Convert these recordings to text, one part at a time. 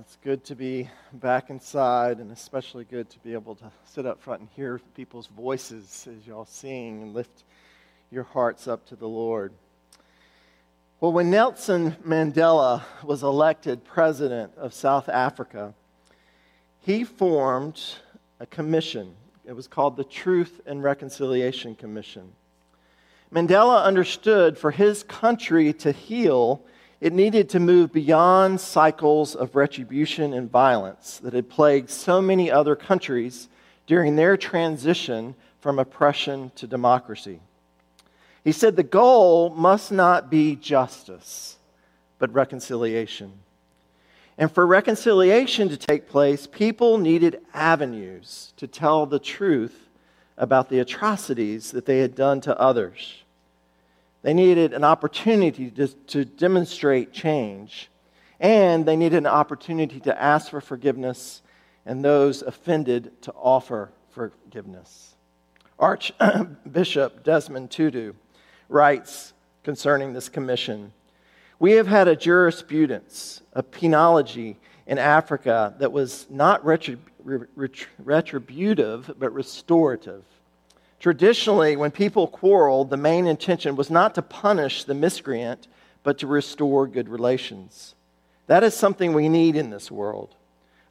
It's good to be back inside, and especially good to be able to sit up front and hear people's voices as y'all sing and lift your hearts up to the Lord. Well, when Nelson Mandela was elected president of South Africa, he formed a commission. It was called the Truth and Reconciliation Commission. Mandela understood for his country to heal it needed to move beyond cycles of retribution and violence that had plagued so many other countries during their transition from oppression to democracy. He said the goal must not be justice, but reconciliation. And for reconciliation to take place, people needed avenues to tell the truth about the atrocities that they had done to others. They needed an opportunity to, to demonstrate change, and they needed an opportunity to ask for forgiveness and those offended to offer forgiveness. Archbishop Desmond Tutu writes concerning this commission We have had a jurisprudence, a penology in Africa that was not retributive but restorative. Traditionally, when people quarreled, the main intention was not to punish the miscreant, but to restore good relations. That is something we need in this world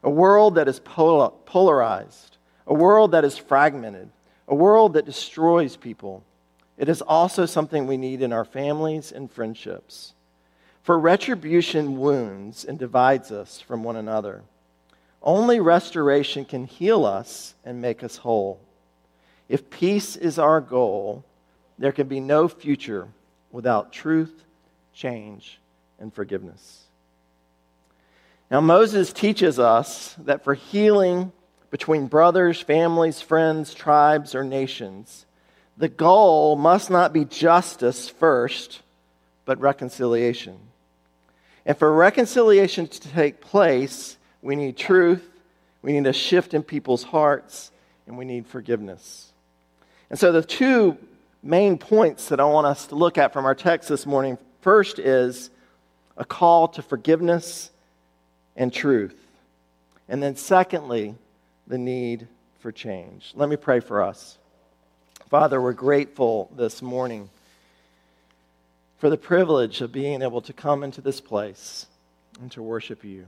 a world that is polarized, a world that is fragmented, a world that destroys people. It is also something we need in our families and friendships. For retribution wounds and divides us from one another. Only restoration can heal us and make us whole. If peace is our goal, there can be no future without truth, change, and forgiveness. Now, Moses teaches us that for healing between brothers, families, friends, tribes, or nations, the goal must not be justice first, but reconciliation. And for reconciliation to take place, we need truth, we need a shift in people's hearts, and we need forgiveness. And so, the two main points that I want us to look at from our text this morning first is a call to forgiveness and truth. And then, secondly, the need for change. Let me pray for us. Father, we're grateful this morning for the privilege of being able to come into this place and to worship you.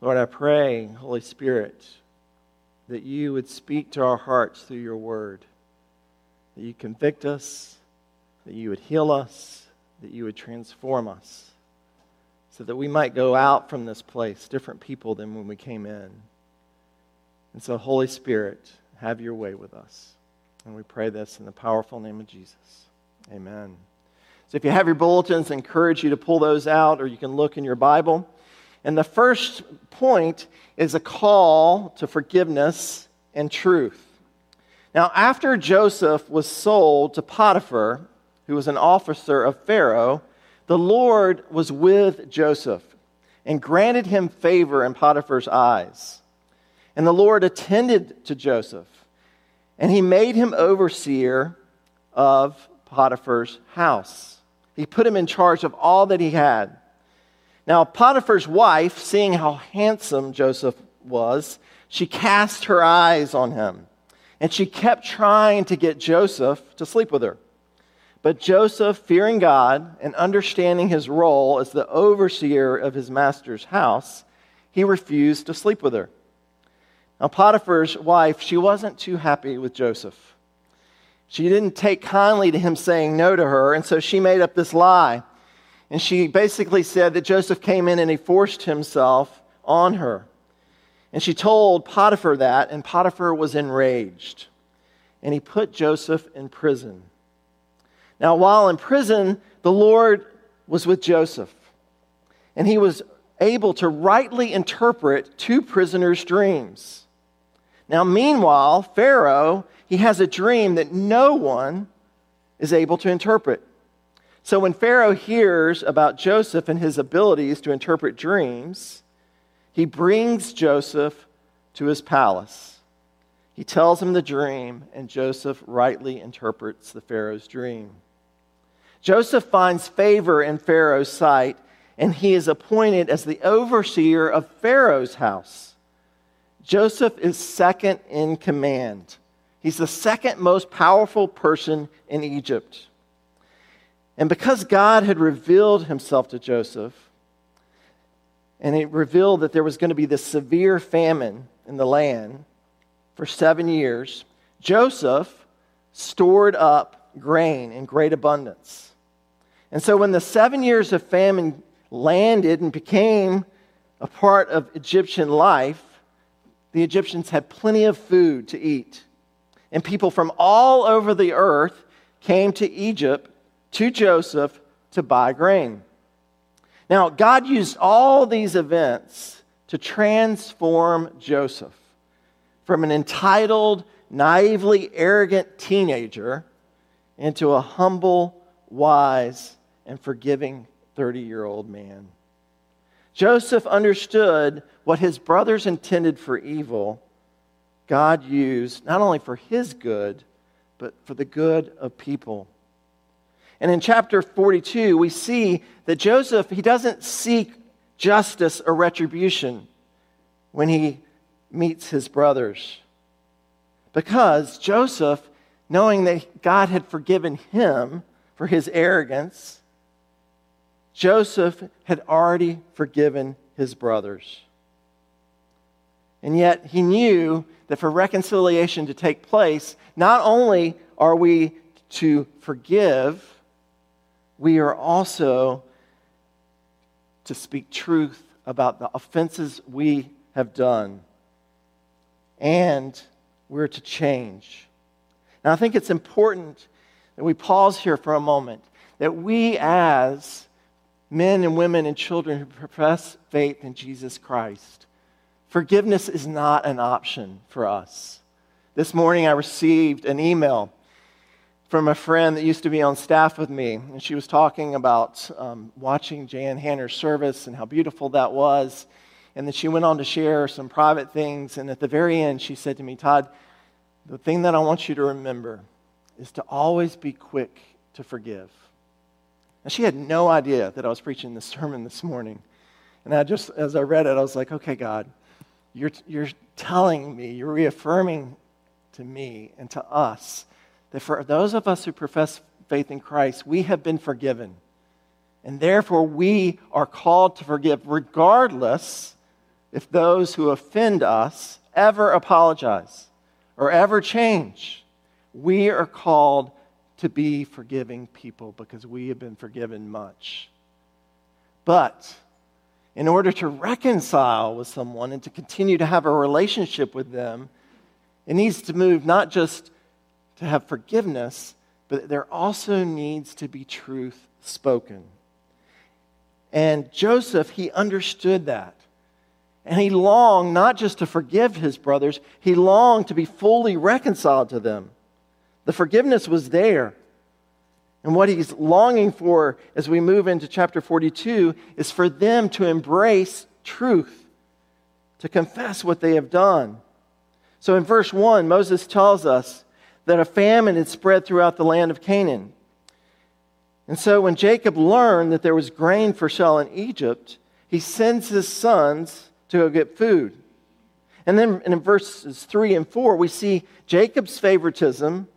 Lord, I pray, Holy Spirit, that you would speak to our hearts through your word, that you convict us, that you would heal us, that you would transform us, so that we might go out from this place different people than when we came in. And so, Holy Spirit, have your way with us. And we pray this in the powerful name of Jesus. Amen. So, if you have your bulletins, I encourage you to pull those out, or you can look in your Bible. And the first point is a call to forgiveness and truth. Now, after Joseph was sold to Potiphar, who was an officer of Pharaoh, the Lord was with Joseph and granted him favor in Potiphar's eyes. And the Lord attended to Joseph, and he made him overseer of Potiphar's house. He put him in charge of all that he had. Now, Potiphar's wife, seeing how handsome Joseph was, she cast her eyes on him. And she kept trying to get Joseph to sleep with her. But Joseph, fearing God and understanding his role as the overseer of his master's house, he refused to sleep with her. Now, Potiphar's wife, she wasn't too happy with Joseph. She didn't take kindly to him saying no to her, and so she made up this lie and she basically said that Joseph came in and he forced himself on her. And she told Potiphar that, and Potiphar was enraged. And he put Joseph in prison. Now, while in prison, the Lord was with Joseph, and he was able to rightly interpret two prisoners' dreams. Now, meanwhile, Pharaoh, he has a dream that no one is able to interpret. So when Pharaoh hears about Joseph and his abilities to interpret dreams, he brings Joseph to his palace. He tells him the dream, and Joseph rightly interprets the Pharaoh's dream. Joseph finds favor in Pharaoh's sight, and he is appointed as the overseer of Pharaoh's house. Joseph is second in command. He's the second most powerful person in Egypt. And because God had revealed himself to Joseph, and it revealed that there was going to be this severe famine in the land for seven years, Joseph stored up grain in great abundance. And so when the seven years of famine landed and became a part of Egyptian life, the Egyptians had plenty of food to eat. And people from all over the earth came to Egypt to Joseph to buy grain. Now, God used all these events to transform Joseph from an entitled, naively arrogant teenager into a humble, wise, and forgiving 30 year old man. Joseph understood what his brothers intended for evil, God used not only for his good, but for the good of people. And in chapter 42, we see that Joseph, he doesn't seek justice or retribution when he meets his brothers. Because Joseph, knowing that God had forgiven him for his arrogance, Joseph had already forgiven his brothers. And yet he knew that for reconciliation to take place, not only are we to forgive, we are also to speak truth about the offenses we have done. And we're to change. Now, I think it's important that we pause here for a moment, that we, as men and women and children who profess faith in Jesus Christ, forgiveness is not an option for us. This morning, I received an email from a friend that used to be on staff with me, and she was talking about um, watching Jan Hanner's service and how beautiful that was. And then she went on to share some private things, and at the very end, she said to me, Todd, the thing that I want you to remember is to always be quick to forgive. Now, she had no idea that I was preaching this sermon this morning. And I just, as I read it, I was like, okay, God, you're, you're telling me, you're reaffirming to me and to us that for those of us who profess faith in Christ, we have been forgiven. And therefore, we are called to forgive, regardless if those who offend us ever apologize or ever change. We are called to be forgiving people because we have been forgiven much. But in order to reconcile with someone and to continue to have a relationship with them, it needs to move not just to have forgiveness, but there also needs to be truth spoken. And Joseph, he understood that. And he longed not just to forgive his brothers, he longed to be fully reconciled to them. The forgiveness was there. And what he's longing for as we move into chapter 42 is for them to embrace truth, to confess what they have done. So in verse 1, Moses tells us that a famine had spread throughout the land of Canaan. And so when Jacob learned that there was grain for sale in Egypt, he sends his sons to go get food. And then in verses 3 and 4, we see Jacob's favoritism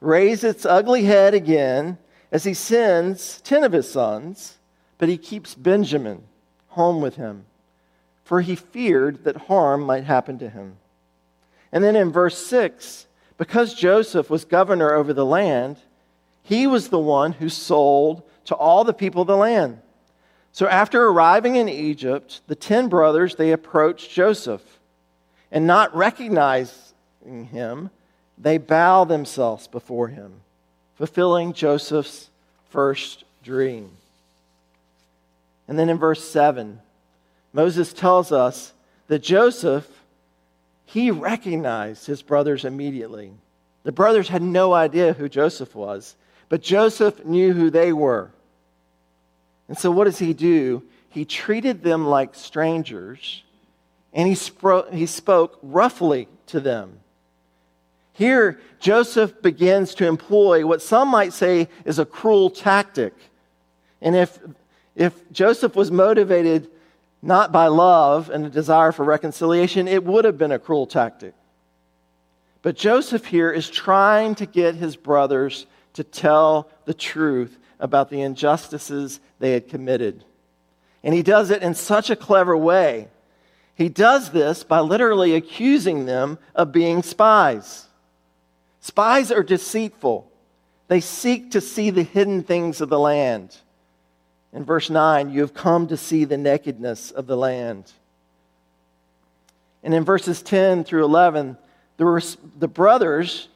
raise its ugly head again as he sends 10 of his sons, but he keeps Benjamin home with him, for he feared that harm might happen to him. And then in verse 6, because Joseph was governor over the land, he was the one who sold to all the people of the land. So after arriving in Egypt, the ten brothers they approached Joseph, and not recognizing him, they bow themselves before him, fulfilling Joseph's first dream. And then in verse 7, Moses tells us that Joseph he recognized his brothers immediately. The brothers had no idea who Joseph was, but Joseph knew who they were. And so, what does he do? He treated them like strangers, and he, spro- he spoke roughly to them. Here, Joseph begins to employ what some might say is a cruel tactic. And if If Joseph was motivated not by love and a desire for reconciliation, it would have been a cruel tactic. But Joseph here is trying to get his brothers to tell the truth about the injustices they had committed. And he does it in such a clever way. He does this by literally accusing them of being spies. Spies are deceitful, they seek to see the hidden things of the land. In verse 9, you have come to see the nakedness of the land. And in verses 10 through 11, the, the brothers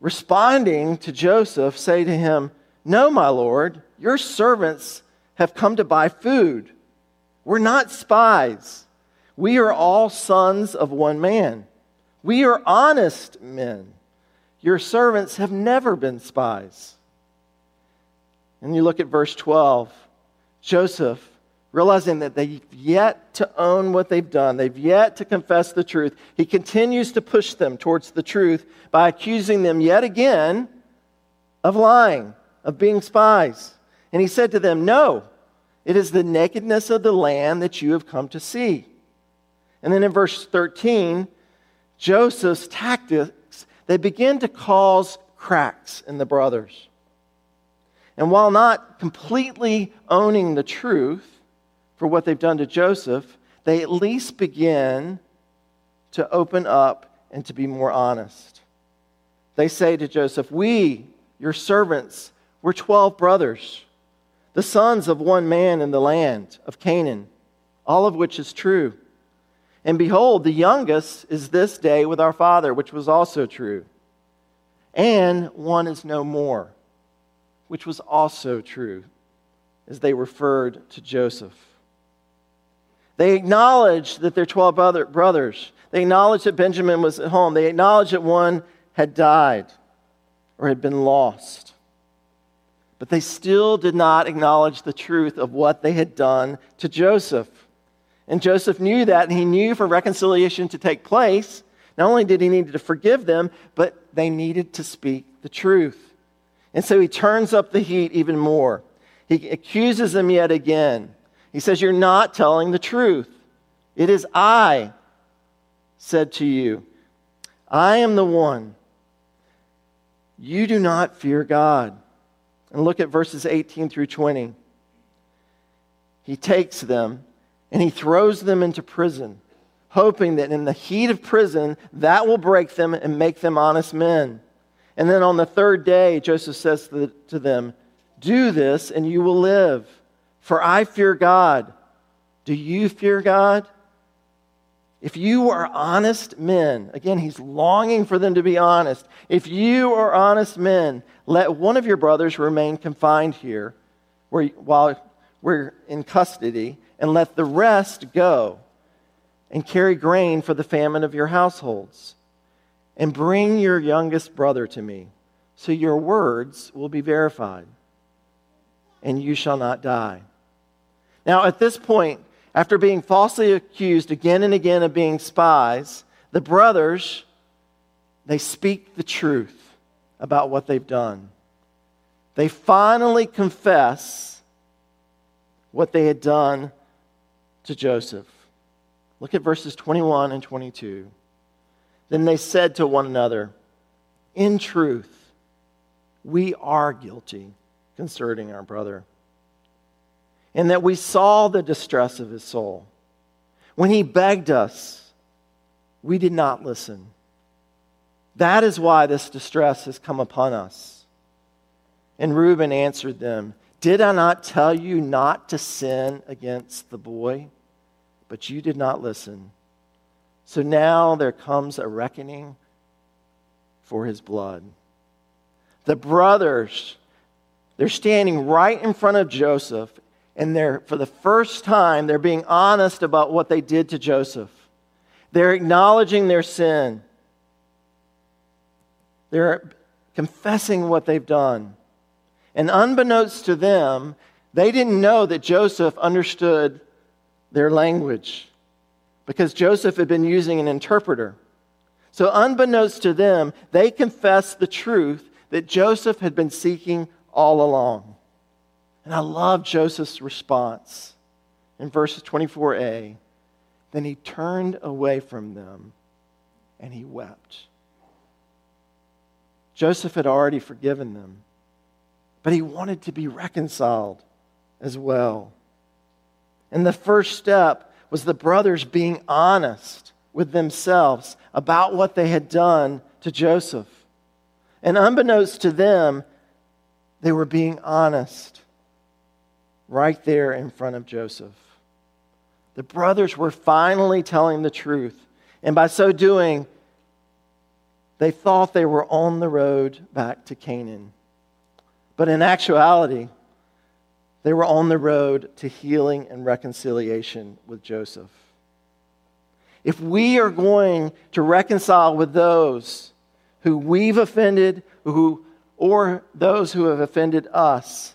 responding to Joseph say to him, No, my lord, your servants have come to buy food. We're not spies. We are all sons of one man. We are honest men. Your servants have never been spies. And you look at verse 12. Joseph, realizing that they've yet to own what they've done, they've yet to confess the truth, he continues to push them towards the truth by accusing them yet again of lying, of being spies. And he said to them, No, it is the nakedness of the land that you have come to see. And then in verse 13, Joseph's tactics, they begin to cause cracks in the brothers. And while not completely owning the truth for what they've done to Joseph, they at least begin to open up and to be more honest. They say to Joseph, We, your servants, we're 12 brothers, the sons of one man in the land of Canaan, all of which is true. And behold, the youngest is this day with our father, which was also true. And one is no more which was also true as they referred to Joseph. They acknowledged that they're 12 other brothers. They acknowledged that Benjamin was at home. They acknowledged that one had died or had been lost. But they still did not acknowledge the truth of what they had done to Joseph. And Joseph knew that, and he knew for reconciliation to take place, not only did he need to forgive them, but they needed to speak the truth. And so he turns up the heat even more. He accuses them yet again. He says, You're not telling the truth. It is I said to you, I am the one. You do not fear God. And look at verses 18 through 20. He takes them and he throws them into prison, hoping that in the heat of prison, that will break them and make them honest men. And then on the third day, Joseph says to, them, Do this and you will live, for I fear God. Do you fear God? If you are honest men, again, he's longing for them to be honest. If you are honest men, let one of your brothers remain confined here where, while we're in custody, and let the rest go and carry grain for the famine of your households and bring your youngest brother to me, so your words will be verified, and you shall not die. Now, at this point, after being falsely accused again and again of being spies, the brothers, they speak the truth about what they've done. They finally confess what they had done to Joseph. Look at verses 21 and 22. Then they said to one another, In truth, we are guilty concerning our brother, and that we saw the distress of his soul. When he begged us, we did not listen. That is why this distress has come upon us. And Reuben answered them, Did I not tell you not to sin against the boy? But you did not listen. So now there comes a reckoning for his blood. The brothers, they're standing right in front of Joseph, and they're, for the first time, they're being honest about what they did to Joseph. They're acknowledging their sin. They're confessing what they've done. And unbeknownst to them, they didn't know that Joseph understood their language because Joseph had been using an interpreter. So, unbeknownst to them, they confessed the truth that Joseph had been seeking all along. And I love Joseph's response in verses 24a. Then he turned away from them and he wept. Joseph had already forgiven them, but he wanted to be reconciled as well. And the first step was the brothers being honest with themselves about what they had done to Joseph. And unbeknownst to them, they were being honest right there in front of Joseph. The brothers were finally telling the truth. And by so doing, they thought they were on the road back to Canaan. But in actuality, they were on the road to healing and reconciliation with Joseph. If we are going to reconcile with those who we've offended, who, or those who have offended us,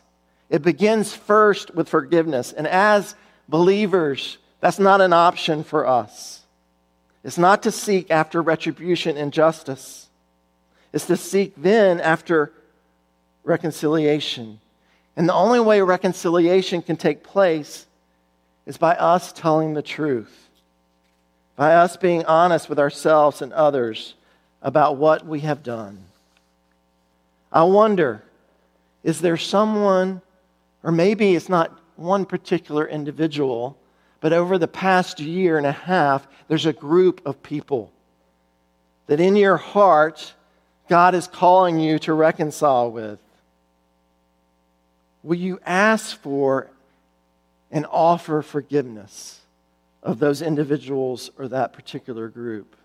it begins first with forgiveness. And as believers, that's not an option for us. It's not to seek after retribution and justice, it's to seek then after reconciliation. And the only way reconciliation can take place is by us telling the truth, by us being honest with ourselves and others about what we have done. I wonder is there someone, or maybe it's not one particular individual, but over the past year and a half, there's a group of people that in your heart, God is calling you to reconcile with. Will you ask for and offer forgiveness of those individuals or that particular group?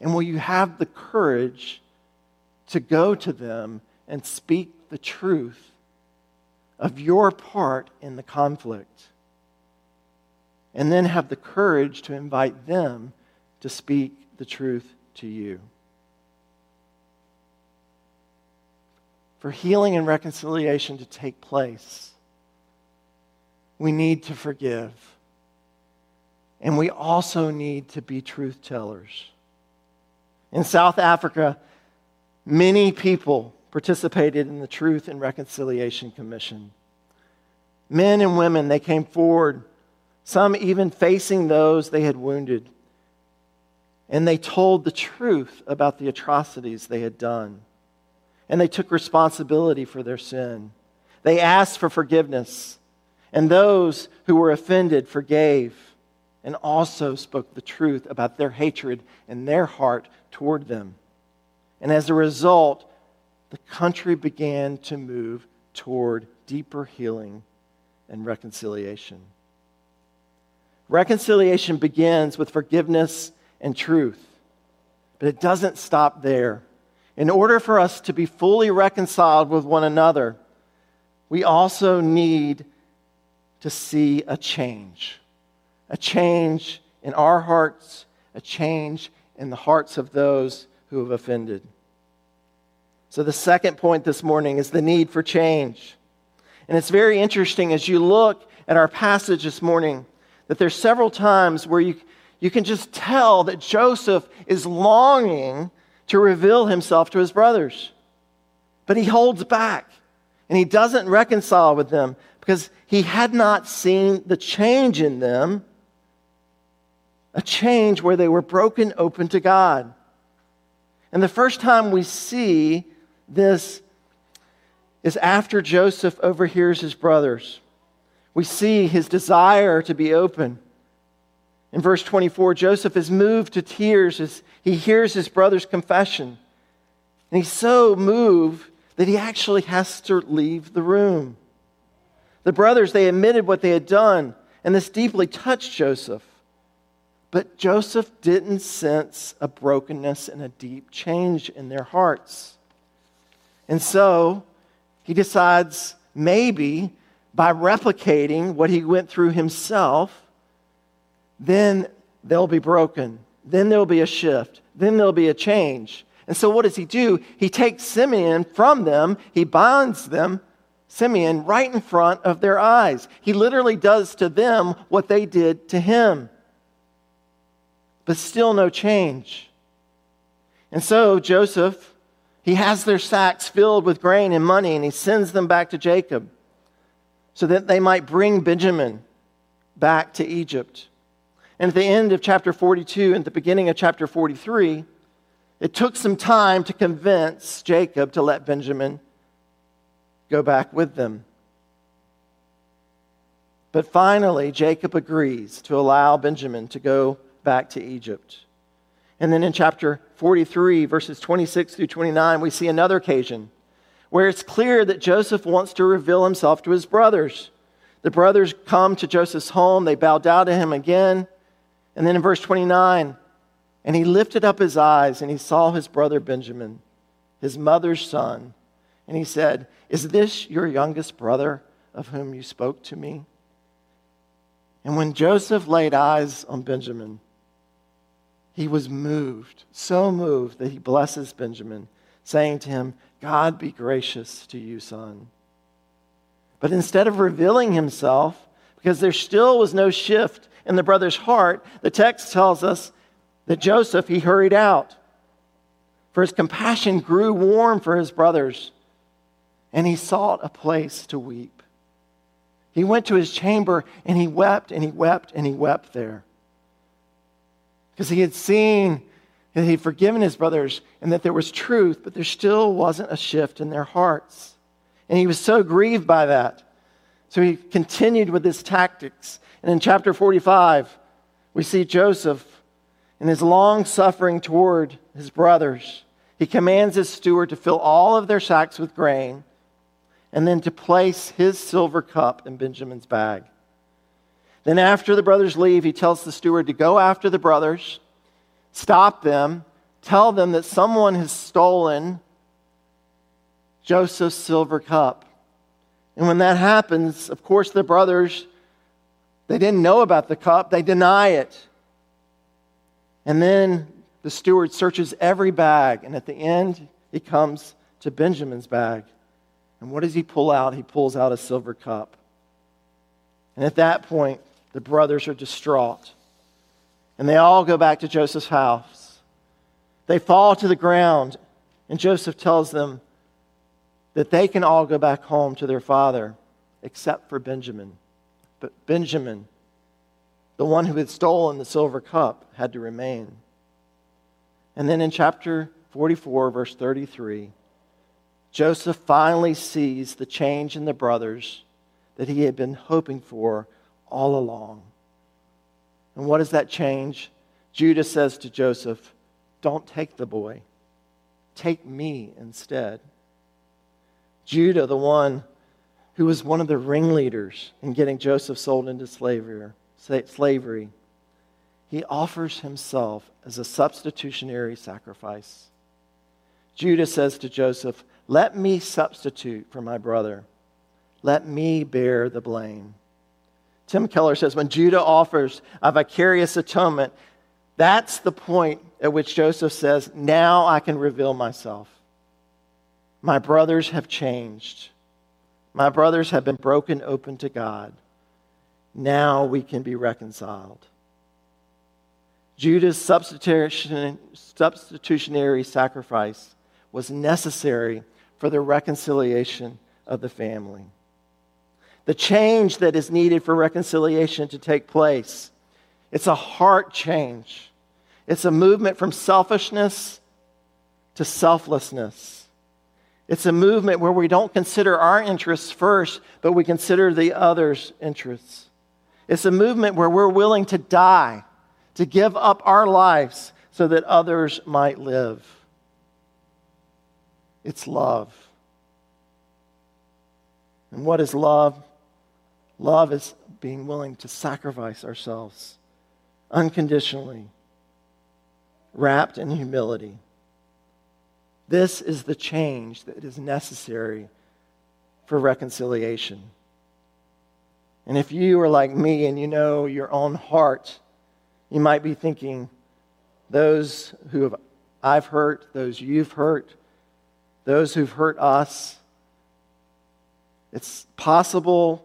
And will you have the courage to go to them and speak the truth of your part in the conflict? and then have the courage to invite them to speak the truth to you. For healing and reconciliation to take place, we need to forgive. And we also need to be truth tellers. In South Africa, many people participated in the Truth and Reconciliation Commission. Men and women, they came forward some even facing those they had wounded. And they told the truth about the atrocities they had done. And they took responsibility for their sin. They asked for forgiveness. And those who were offended forgave and also spoke the truth about their hatred and their heart toward them. And as a result, the country began to move toward deeper healing and reconciliation. Reconciliation begins with forgiveness and truth, but it doesn't stop there. In order for us to be fully reconciled with one another, we also need to see a change a change in our hearts, a change in the hearts of those who have offended. So, the second point this morning is the need for change. And it's very interesting as you look at our passage this morning that there's several times where you, you can just tell that Joseph is longing to reveal himself to his brothers. But he holds back and he doesn't reconcile with them because he had not seen the change in them a change where they were broken open to God. And the first time we see this is after Joseph overhears his brothers we see his desire to be open. In verse 24, Joseph is moved to tears as he hears his brother's confession. And he's so moved that he actually has to leave the room. The brothers, they admitted what they had done, and this deeply touched Joseph. But Joseph didn't sense a brokenness and a deep change in their hearts. And so he decides maybe by replicating what he went through himself, then they'll be broken. Then there'll be a shift. Then there'll be a change. And so, what does he do? He takes Simeon from them, he binds them, Simeon, right in front of their eyes. He literally does to them what they did to him. But still, no change. And so, Joseph, he has their sacks filled with grain and money, and he sends them back to Jacob. so that they might bring Benjamin back to Egypt. And at the end of chapter 42 and the beginning of chapter 43, it took some time to convince Jacob to let Benjamin go back with them. But finally, Jacob agrees to allow Benjamin to go back to Egypt. And then in chapter 43, verses 26 through 29, we see another occasion where it's clear that Joseph wants to reveal himself to his brothers. The brothers come to Joseph's home, they bow down to him again. And then in verse 29, and he lifted up his eyes and he saw his brother Benjamin, his mother's son. And he said, Is this your youngest brother of whom you spoke to me? And when Joseph laid eyes on Benjamin, he was moved, so moved that he blesses Benjamin, saying to him, God be gracious to you, son. But instead of revealing himself, because there still was no shift in the brother's heart, the text tells us that Joseph, he hurried out. For his compassion grew warm for his brothers, and he sought a place to weep. He went to his chamber and he wept and he wept and he wept there. Because he had seen that he'd forgiven his brothers and that there was truth, but there still wasn't a shift in their hearts. And he was so grieved by that. So he continued with his tactics. And in chapter 45, we see Joseph in his long suffering toward his brothers. He commands his steward to fill all of their sacks with grain and then to place his silver cup in Benjamin's bag. Then, after the brothers leave, he tells the steward to go after the brothers, stop them, tell them that someone has stolen Joseph's silver cup. And when that happens, of course, the brothers, they didn't know about the cup, they deny it. And then the steward searches every bag, and at the end, he comes to Benjamin's bag. And what does he pull out? He pulls out a silver cup. And at that point, the brothers are distraught. And they all go back to Joseph's house. They fall to the ground, and Joseph tells them that they can all go back home to their father except for Benjamin. But Benjamin, the one who had stolen the silver cup, had to remain. And then in chapter 44, verse 33, Joseph finally sees the change in the brothers that he had been hoping for all along. And what is that change? Judah says to Joseph, Don't take the boy, take me instead. Judah, the one who was one of the ringleaders in getting Joseph sold into slavery, he offers himself as a substitutionary sacrifice. Judah says to Joseph, let me substitute for my brother. Let me bear the blame. Tim Keller says when Judah offers a vicarious atonement, that's the point at which Joseph says, Now I can reveal myself. My brothers have changed. My brothers have been broken open to God. Now we can be reconciled. Judah's substitutionary sacrifice was necessary for the reconciliation of the family. The change that is needed for reconciliation to take place. It's a heart change. It's a movement from selfishness to selflessness. It's a movement where we don't consider our interests first, but we consider the other's interests. It's a movement where we're willing to die, to give up our lives so that others might live. It's love. And what is love? Love is being willing to sacrifice ourselves unconditionally, wrapped in humility. This is the change that is necessary for reconciliation. And if you are like me and you know your own heart, you might be thinking, those who have I've hurt, those you've hurt, those who've hurt us. It's possible,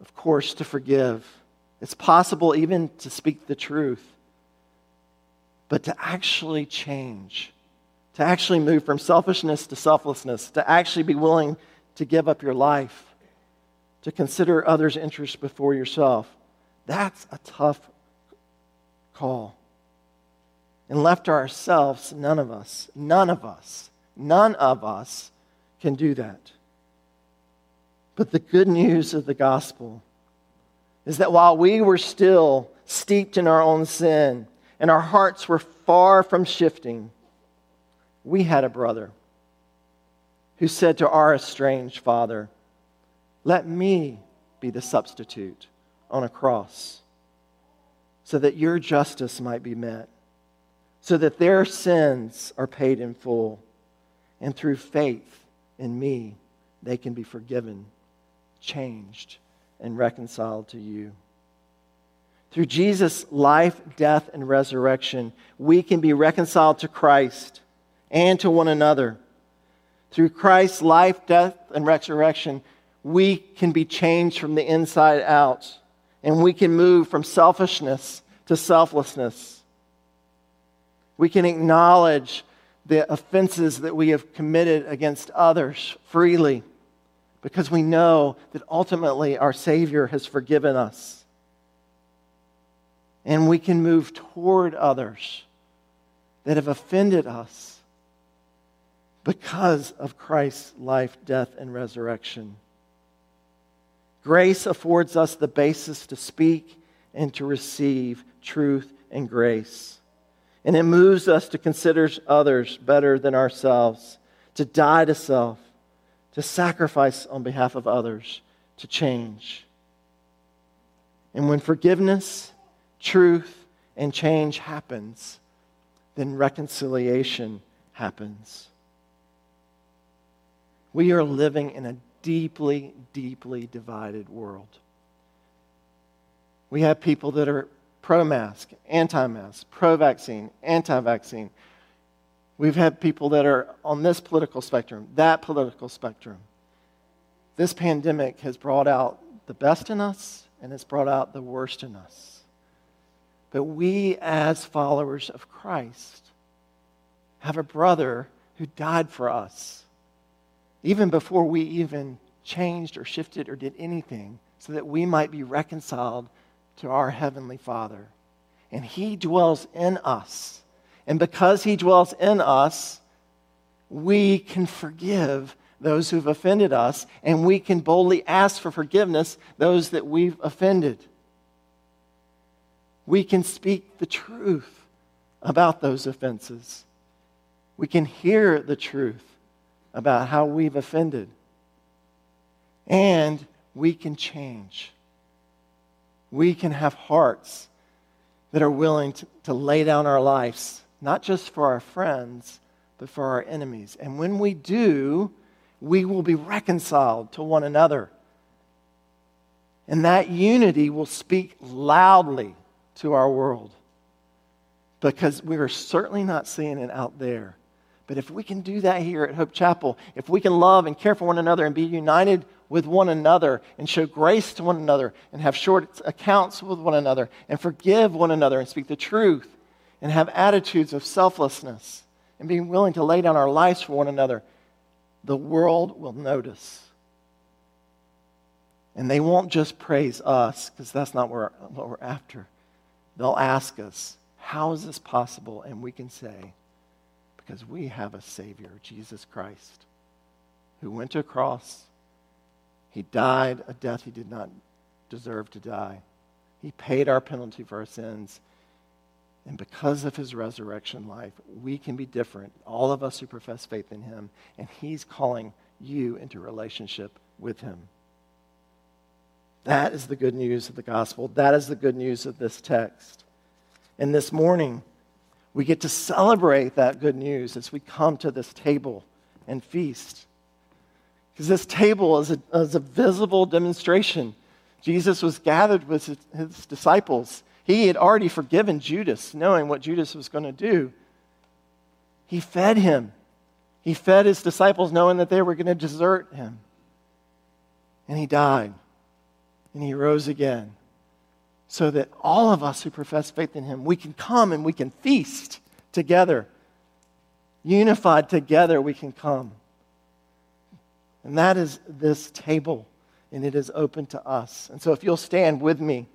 of course, to forgive. It's possible even to speak the truth. But to actually change, to actually move from selfishness to selflessness, to actually be willing to give up your life, to consider others' interests before yourself. That's a tough call. And left to ourselves, none of us, none of us, none of us can do that. But the good news of the gospel is that while we were still steeped in our own sin and our hearts were far from shifting, we had a brother who said to our estranged father, Let me be the substitute on a cross so that your justice might be met, so that their sins are paid in full, and through faith in me, they can be forgiven, changed, and reconciled to you. Through Jesus' life, death, and resurrection, we can be reconciled to Christ and to one another. Through Christ's life, death, and resurrection, we can be changed from the inside out, and we can move from selfishness to selflessness. We can acknowledge the offenses that we have committed against others freely because we know that ultimately our Savior has forgiven us. And we can move toward others that have offended us because of Christ's life, death, and resurrection. Grace affords us the basis to speak and to receive truth and grace. And it moves us to consider others better than ourselves, to die to self, to sacrifice on behalf of others, to change. And when forgiveness, truth, and change happens, then reconciliation happens. We are living in a deeply, deeply divided world. We have people that are pro mask, anti mask, pro vaccine, anti vaccine. We've had people that are on this political spectrum, that political spectrum. This pandemic has brought out the best in us and it's brought out the worst in us. But we, as followers of Christ, have a brother who died for us, even before we even changed or shifted or did anything, so that we might be reconciled to our Heavenly Father. And He dwells in us. And because He dwells in us, we can forgive those who've offended us, and we can boldly ask for forgiveness those that we've offended. We can speak the truth about those offenses. We can hear the truth about how we've offended. And we can change we can have hearts that are willing to, to lay down our lives, not just for our friends, but for our enemies. And when we do, we will be reconciled to one another. And that unity will speak loudly to our world because we are certainly not seeing it out there. But if we can do that here at Hope Chapel, if we can love and care for one another and be united with one another and show grace to one another and have short accounts with one another and forgive one another and speak the truth and have attitudes of selflessness and being willing to lay down our lives for one another, the world will notice. And they won't just praise us, because that's not what we're, after. They'll ask us, How is this possible? And we can say, Because we have a Savior, Jesus Christ, who went to a cross he died a death he did not deserve to die. He paid our penalty for our sins. And because of his resurrection life, we can be different, all of us who profess faith in him. And he's calling you into relationship with him. That is the good news of the gospel. That is the good news of this text. And this morning, we get to celebrate that good news as we come to this table and feast. Because this table is a, is a visible demonstration. Jesus was gathered with his, his disciples. He had already forgiven Judas, knowing what Judas was going to do. He fed him. He fed his disciples, knowing that they were going to desert him. And he died. And he rose again. So that all of us who profess faith in him, we can come and we can feast together. Unified together, we can come. And that is this table. and it is open to us. And so if you'll stand with me